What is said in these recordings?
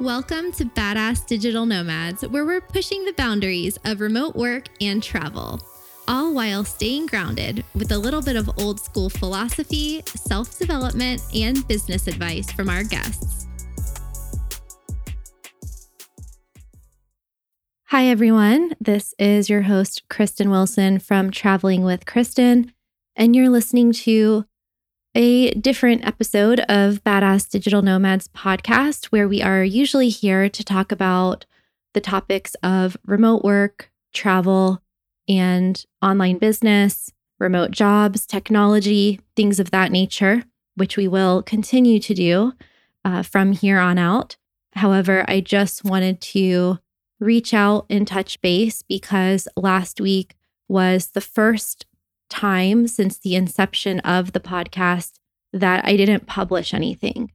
Welcome to Badass Digital Nomads, where we're pushing the boundaries of remote work and travel, all while staying grounded with a little bit of old school philosophy, self development, and business advice from our guests. Hi, everyone. This is your host, Kristin Wilson from Traveling with Kristin, and you're listening to a different episode of Badass Digital Nomads podcast, where we are usually here to talk about the topics of remote work, travel, and online business, remote jobs, technology, things of that nature, which we will continue to do uh, from here on out. However, I just wanted to reach out and touch base because last week was the first time since the inception of the podcast that I didn't publish anything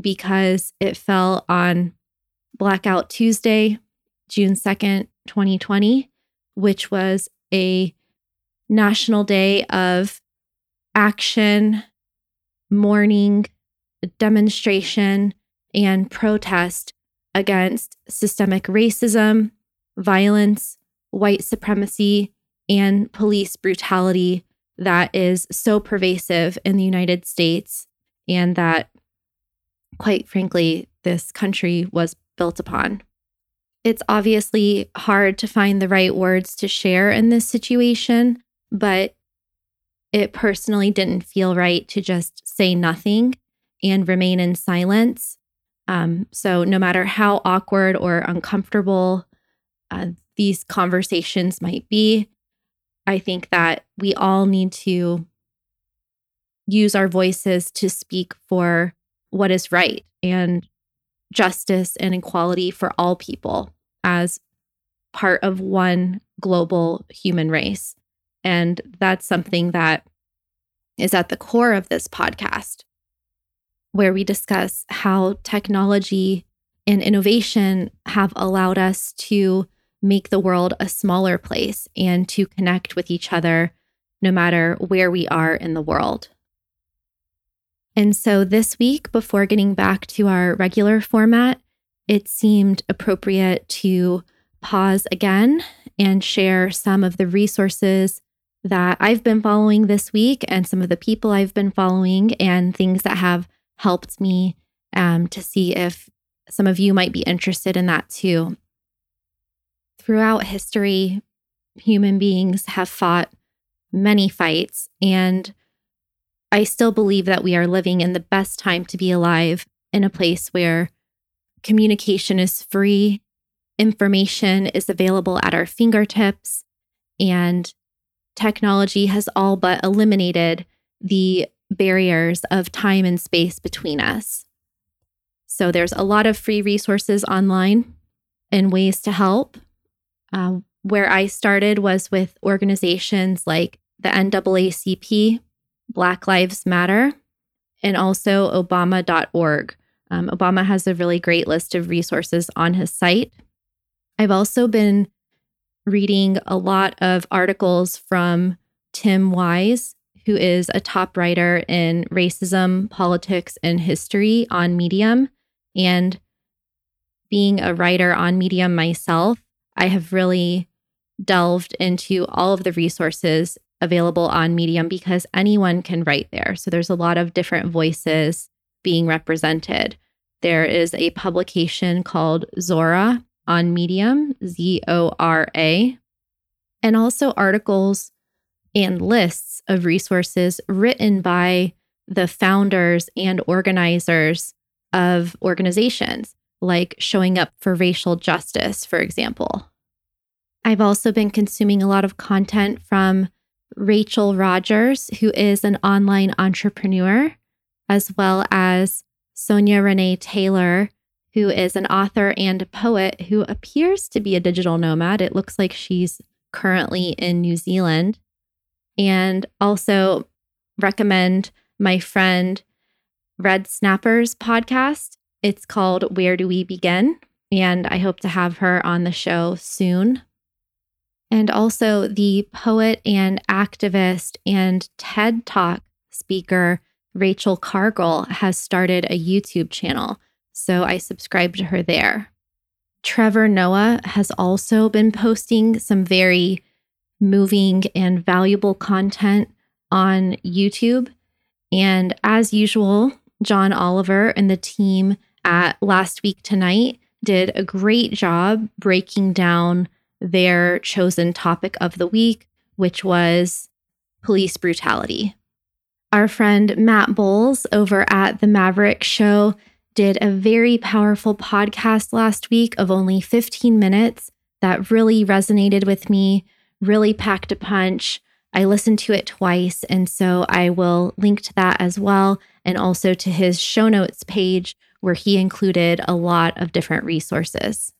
because it fell on Blackout Tuesday, June 2nd, 2020, which was a national day of action, mourning, demonstration, and protest against systemic racism, violence, white supremacy, and police brutality that is so pervasive in the United States and that, quite frankly, this country was built upon. It's obviously hard to find the right words to share in this situation, but it personally didn't feel right to just say nothing and remain in silence. Um, so, no matter how awkward or uncomfortable uh, these conversations might be, I think that we all need to use our voices to speak for what is right and justice and equality for all people as part of one global human race. And that's something that is at the core of this podcast, where we discuss how technology and innovation have allowed us to make the world a smaller place and to connect with each other no matter where we are in the world. And so this week, before getting back to our regular format, it seemed appropriate to pause again and share some of the resources that I've been following this week and some of the people I've been following and things that have helped me um, to see if some of you might be interested in that too throughout history, human beings have fought many fights. And I still believe that we are living in the best time to be alive in a place where communication is free, information is available at our fingertips, and technology has all but eliminated the barriers of time and space between us. So there's a lot of free resources online and ways to help. Uh, where I started was with organizations like the NAACP, Black Lives Matter, and also Obama.org. Um, Obama has a really great list of resources on his site. I've also been reading a lot of articles from Tim Wise, who is a top writer in racism, politics, and history on Medium. And being a writer on Medium myself, I have really delved into all of the resources available on Medium because anyone can write there. So there's a lot of different voices being represented. There is a publication called Zora on Medium, Z O R A, and also articles and lists of resources written by the founders and organizers of organizations like showing up for racial justice, for example. I've also been consuming a lot of content from Rachel Rogers, who is an online entrepreneur, as well as Sonya Renee Taylor, who is an author and poet who appears to be a digital nomad. It looks like she's currently in New Zealand. And also recommend my friend Red Snapper's podcast. It's called Where Do We Begin? And I hope to have her on the show soon. And also the poet and activist and TED Talk speaker, Rachel Cargle, has started a YouTube channel. So I subscribe to her there. Trevor Noah has also been posting some very moving and valuable content on YouTube. And as usual, John Oliver and the team at Last Week Tonight did a great job breaking down their chosen topic of the week, which was police brutality. Our friend Matt Bowles over at the Maverick Show did a very powerful podcast last week of only 15 minutes that really resonated with me, really packed a punch. I listened to it twice, and so I will link to that as well, and also to his show notes page where he included a lot of different resources.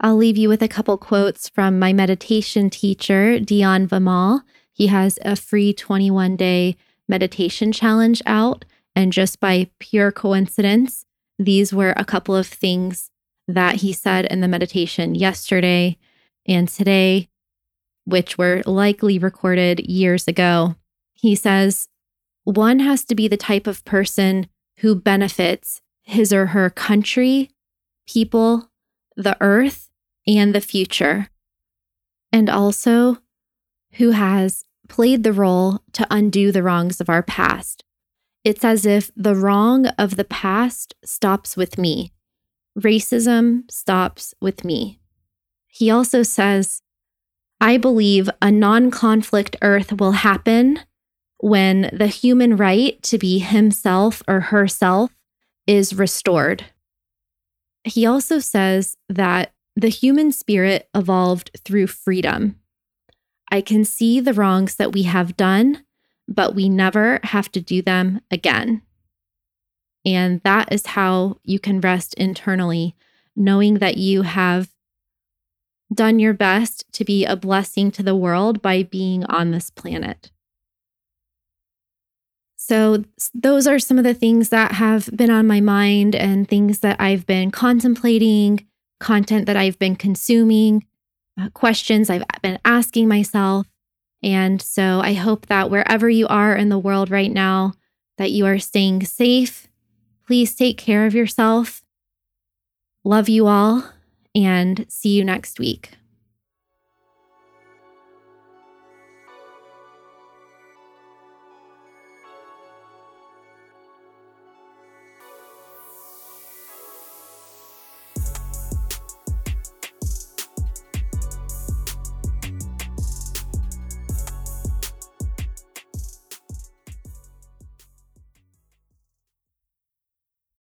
I'll leave you with a couple quotes from my meditation teacher, Dion Vamal. He has a free 21 day meditation challenge out and just by pure coincidence, these were a couple of things that he said in the meditation yesterday and today, which were likely recorded years ago. He says, one has to be the type of person who benefits his or her country, people, the earth, and the future. And also who has played the role to undo the wrongs of our past. It's as if the wrong of the past stops with me. Racism stops with me. He also says, I believe a non conflict earth will happen when the human right to be himself or herself is restored. He also says that the human spirit evolved through freedom. I can see the wrongs that we have done but we never have to do them again. And that is how you can rest internally, knowing that you have done your best to be a blessing to the world by being on this planet. So, those are some of the things that have been on my mind and things that I've been contemplating, content that I've been consuming, uh, questions I've been asking myself. And so I hope that wherever you are in the world right now, that you are staying safe. Please take care of yourself. Love you all and see you next week.